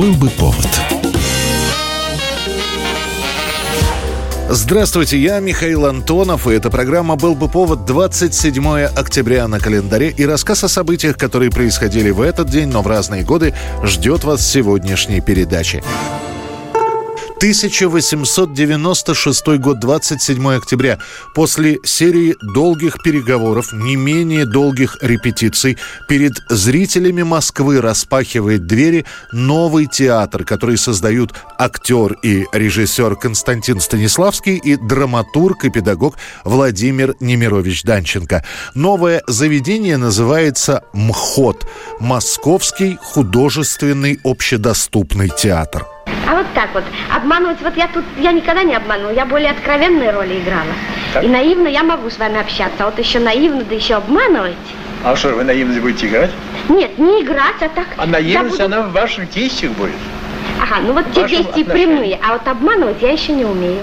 Был бы повод. Здравствуйте, я Михаил Антонов, и эта программа «Был бы повод» 27 октября на календаре, и рассказ о событиях, которые происходили в этот день, но в разные годы, ждет вас сегодняшней передаче. 1896 год, 27 октября. После серии долгих переговоров, не менее долгих репетиций, перед зрителями Москвы распахивает двери новый театр, который создают актер и режиссер Константин Станиславский и драматург и педагог Владимир Немирович Данченко. Новое заведение называется МХОТ – Московский художественный общедоступный театр. А вот так вот, обманывать, вот я тут, я никогда не обманывала, я более откровенные роли играла. Так. И наивно я могу с вами общаться, а вот еще наивно, да еще обманывать. А что, вы наивность будете играть? Нет, не играть, а так... А наивность, буду... она в ваших действиях будет. Ага, ну вот те действия прямые, а вот обманывать я еще не умею.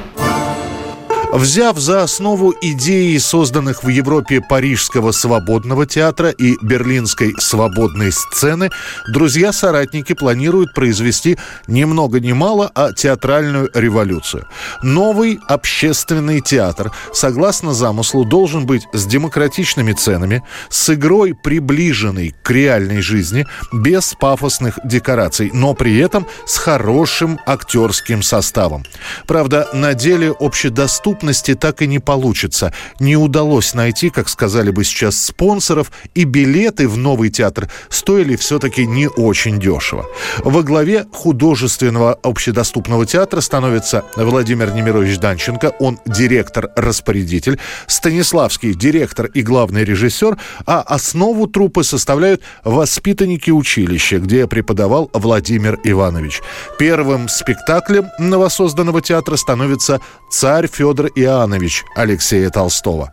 Взяв за основу идеи, созданных в Европе Парижского свободного театра и Берлинской свободной сцены, друзья-соратники планируют произвести ни много ни мало, а театральную революцию. Новый общественный театр, согласно замыслу, должен быть с демократичными ценами, с игрой, приближенной к реальной жизни, без пафосных декораций, но при этом с хорошим актерским составом. Правда, на деле общедоступный доступности так и не получится. Не удалось найти, как сказали бы сейчас, спонсоров, и билеты в новый театр стоили все-таки не очень дешево. Во главе художественного общедоступного театра становится Владимир Немирович Данченко, он директор-распорядитель, Станиславский директор и главный режиссер, а основу труппы составляют воспитанники училища, где преподавал Владимир Иванович. Первым спектаклем новосозданного театра становится «Царь Федор Иоаннович Алексея Толстого.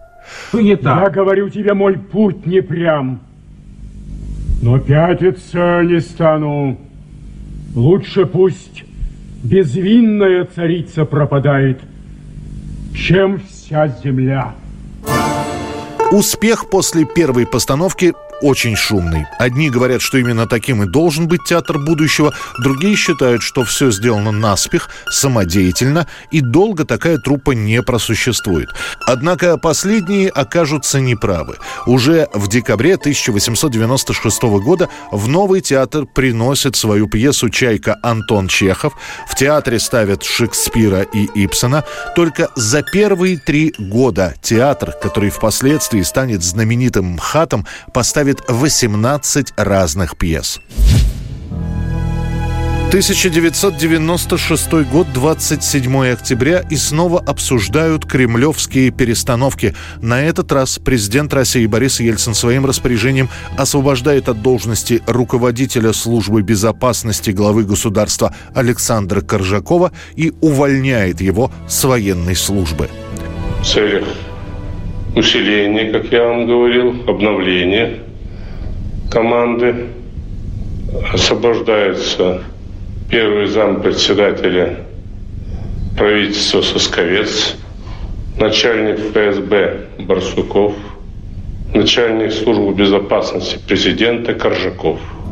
Суета. Я говорю тебе, мой путь не прям. Но пятиться не стану. Лучше пусть безвинная царица пропадает, чем вся земля. Успех после первой постановки очень шумный. Одни говорят, что именно таким и должен быть театр будущего, другие считают, что все сделано наспех, самодеятельно, и долго такая труппа не просуществует. Однако последние окажутся неправы. Уже в декабре 1896 года в новый театр приносит свою пьесу «Чайка» Антон Чехов. В театре ставят Шекспира и Ипсона. Только за первые три года театр, который впоследствии станет знаменитым МХАТом, поставит ставит 18 разных пьес. 1996 год, 27 октября, и снова обсуждают кремлевские перестановки. На этот раз президент России Борис Ельцин своим распоряжением освобождает от должности руководителя службы безопасности главы государства Александра Коржакова и увольняет его с военной службы. В целях усиления, как я вам говорил, обновления команды. Освобождается первый зам председателя правительства Сосковец, начальник ФСБ Барсуков, начальник службы безопасности президента Коржаков –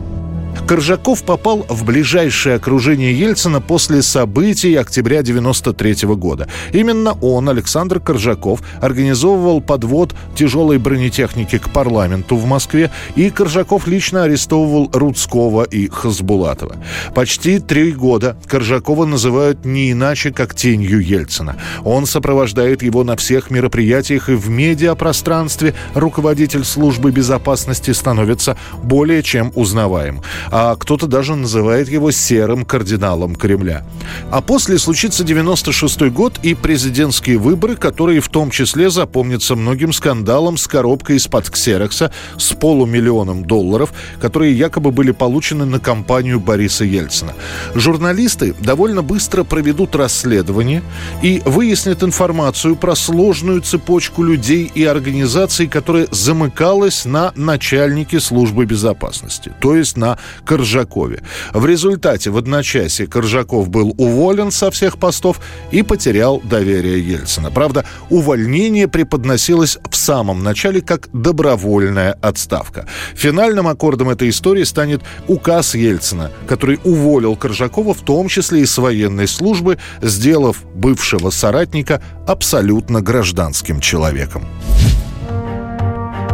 Коржаков попал в ближайшее окружение Ельцина после событий октября 93 года. Именно он, Александр Коржаков, организовывал подвод тяжелой бронетехники к парламенту в Москве, и Коржаков лично арестовывал Рудского и Хасбулатова. Почти три года Коржакова называют не иначе, как тенью Ельцина. Он сопровождает его на всех мероприятиях и в медиапространстве руководитель службы безопасности становится более чем узнаваем а кто-то даже называет его серым кардиналом Кремля. А после случится 96 год и президентские выборы, которые в том числе запомнятся многим скандалом с коробкой из-под ксерокса с полумиллионом долларов, которые якобы были получены на кампанию Бориса Ельцина. Журналисты довольно быстро проведут расследование и выяснят информацию про сложную цепочку людей и организаций, которая замыкалась на начальнике службы безопасности, то есть на Коржакове. В результате в одночасье Коржаков был уволен со всех постов и потерял доверие Ельцина. Правда, увольнение преподносилось в самом начале как добровольная отставка. Финальным аккордом этой истории станет указ Ельцина, который уволил Коржакова, в том числе и с военной службы, сделав бывшего соратника абсолютно гражданским человеком.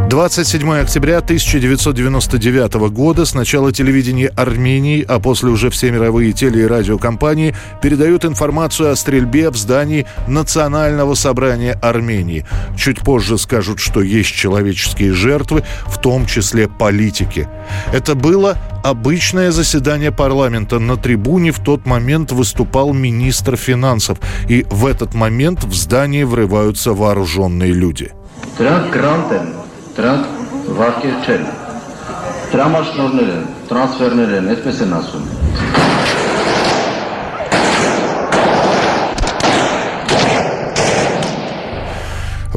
27 октября 1999 года сначала телевидение Армении, а после уже все мировые теле- и радиокомпании передают информацию о стрельбе в здании Национального собрания Армении. Чуть позже скажут, что есть человеческие жертвы, в том числе политики. Это было обычное заседание парламента. На трибуне в тот момент выступал министр финансов. И в этот момент в здание врываются вооруженные люди. Դրանք վարկեր չեն։ Տրամաշնորներ են, տրանսֆերներ են, այսպես են ասում։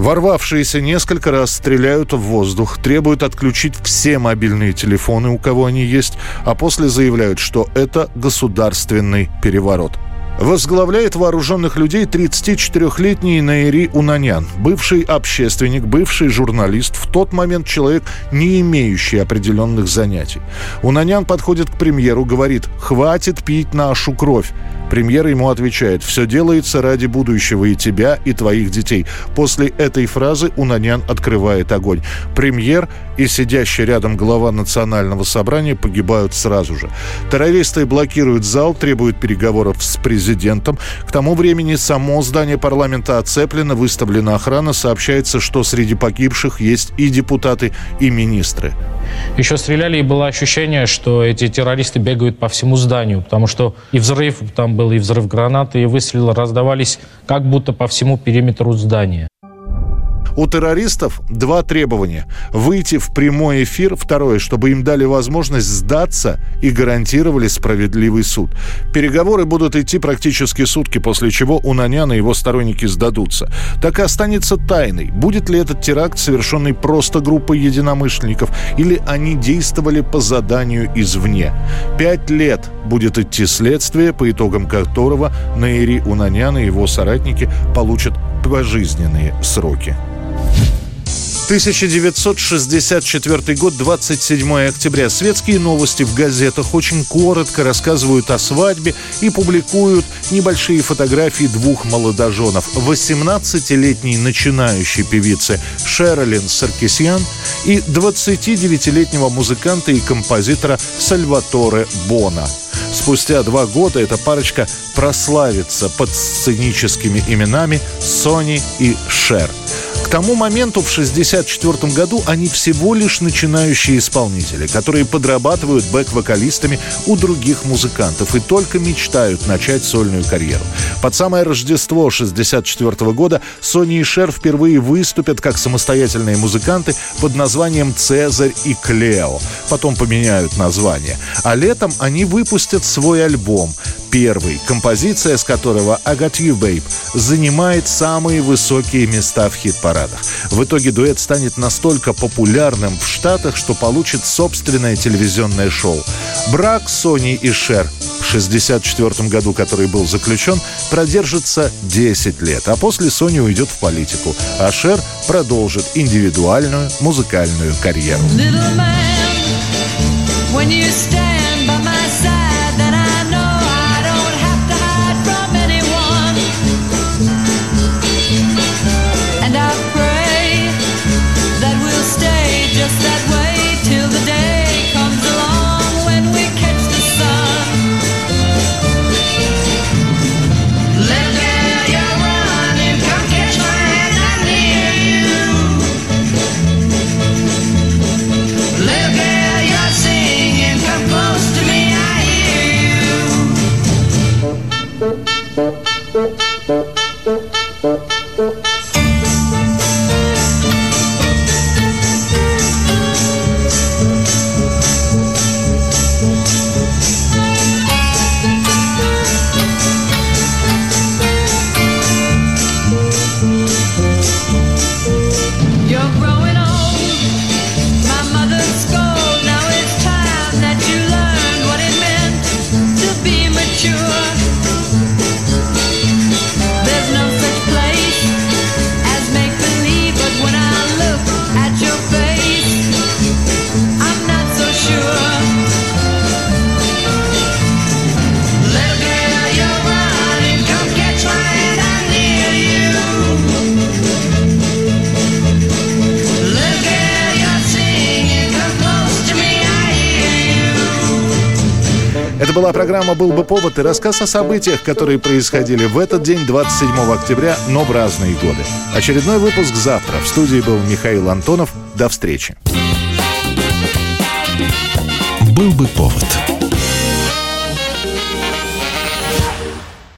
Ворвавшиеся несколько раз стреляют в воздух, требуют отключить все мобильные телефоны, у кого они есть, а после заявляют, что это государственный переворот – Возглавляет вооруженных людей 34-летний Наири Унанян, бывший общественник, бывший журналист, в тот момент человек, не имеющий определенных занятий. Унанян подходит к премьеру, говорит «хватит пить нашу кровь». Премьер ему отвечает «все делается ради будущего и тебя, и твоих детей». После этой фразы Унанян открывает огонь. Премьер и сидящий рядом глава национального собрания погибают сразу же. Террористы блокируют зал, требуют переговоров с президентом. К тому времени само здание парламента оцеплено, выставлена охрана. Сообщается, что среди погибших есть и депутаты, и министры. Еще стреляли, и было ощущение, что эти террористы бегают по всему зданию, потому что и взрыв там был, и взрыв гранаты, и выстрелы раздавались как будто по всему периметру здания. У террористов два требования. Выйти в прямой эфир. Второе, чтобы им дали возможность сдаться и гарантировали справедливый суд. Переговоры будут идти практически сутки, после чего Унанян и его сторонники сдадутся. Так и останется тайной, будет ли этот теракт совершенный просто группой единомышленников, или они действовали по заданию извне. Пять лет будет идти следствие, по итогам которого Наири Унанян и его соратники получат пожизненные сроки. 1964 год, 27 октября. Светские новости в газетах очень коротко рассказывают о свадьбе и публикуют небольшие фотографии двух молодоженов. 18-летней начинающей певицы Шерлин Саркисян и 29-летнего музыканта и композитора Сальваторе Бона. Спустя два года эта парочка прославится под сценическими именами Сони и Шер – тому моменту, в 1964 году, они всего лишь начинающие исполнители, которые подрабатывают бэк-вокалистами у других музыкантов и только мечтают начать сольную карьеру. Под самое Рождество 1964 года Сони и Шер впервые выступят как самостоятельные музыканты под названием «Цезарь и Клео». Потом поменяют название. А летом они выпустят свой альбом первый, композиция с которого «I Got You, Babe» занимает самые высокие места в хит-парадах. В итоге дуэт станет настолько популярным в Штатах, что получит собственное телевизионное шоу. Брак Сони и Шер в 1964 году, который был заключен, продержится 10 лет, а после Сони уйдет в политику, а Шер продолжит индивидуальную музыкальную карьеру. when you stand Это была программа «Был бы повод» и рассказ о событиях, которые происходили в этот день, 27 октября, но в разные годы. Очередной выпуск завтра. В студии был Михаил Антонов. До встречи. «Был бы повод»